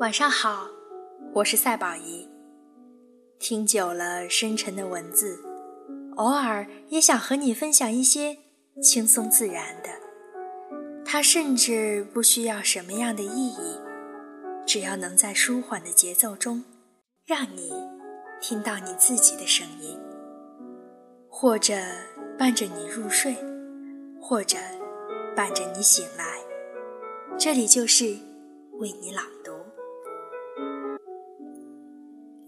晚上好，我是赛宝仪。听久了深沉的文字，偶尔也想和你分享一些轻松自然的。它甚至不需要什么样的意义，只要能在舒缓的节奏中，让你听到你自己的声音，或者伴着你入睡，或者伴着你醒来。这里就是为你朗读。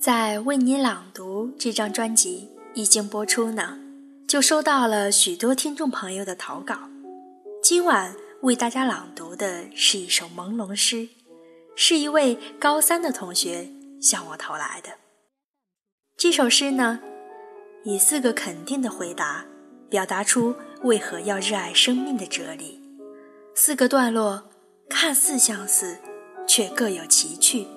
在《为你朗读》这张专辑一经播出呢，就收到了许多听众朋友的投稿。今晚为大家朗读的是一首朦胧诗，是一位高三的同学向我投来的。这首诗呢，以四个肯定的回答，表达出为何要热爱生命的哲理。四个段落看似相似，却各有奇趣。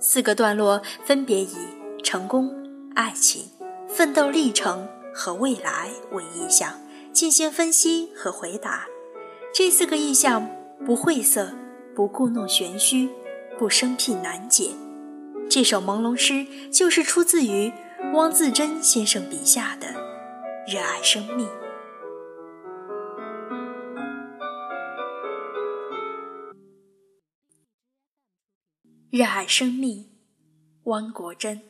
四个段落分别以成功、爱情、奋斗历程和未来为意象进行分析和回答。这四个意象不晦涩，不故弄玄虚，不生僻难解。这首朦胧诗就是出自于汪自珍先生笔下的热爱生命。热爱生命，汪国真。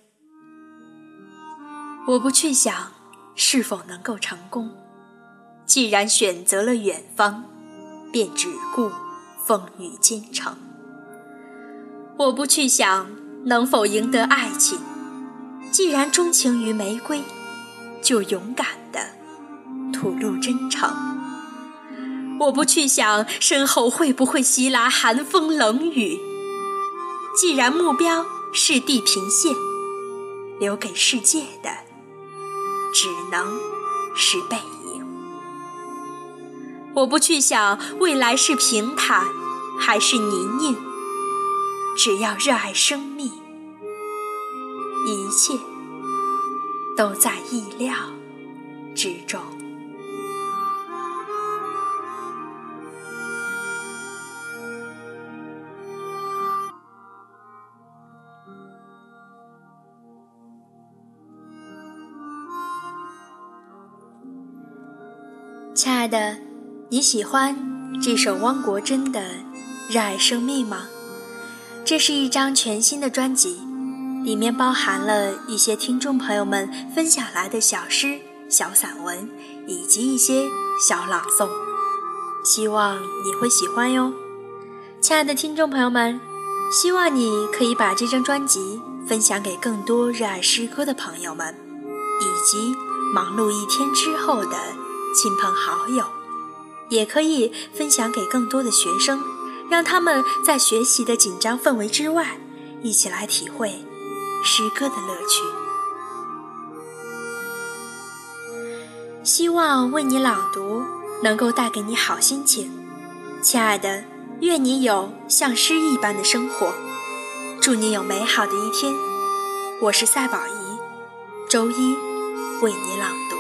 我不去想是否能够成功，既然选择了远方，便只顾风雨兼程。我不去想能否赢得爱情，既然钟情于玫瑰，就勇敢的吐露真诚。我不去想身后会不会袭来寒风冷雨。既然目标是地平线，留给世界的只能是背影。我不去想未来是平坦还是泥泞，只要热爱生命，一切都在意料之中。亲爱的，你喜欢这首汪国真的《热爱生命》吗？这是一张全新的专辑，里面包含了一些听众朋友们分享来的小诗、小散文，以及一些小朗诵，希望你会喜欢哟。亲爱的听众朋友们，希望你可以把这张专辑分享给更多热爱诗歌的朋友们，以及忙碌一天之后的。亲朋好友，也可以分享给更多的学生，让他们在学习的紧张氛围之外，一起来体会诗歌的乐趣。希望为你朗读能够带给你好心情，亲爱的，愿你有像诗一般的生活，祝你有美好的一天。我是赛宝仪，周一为你朗读。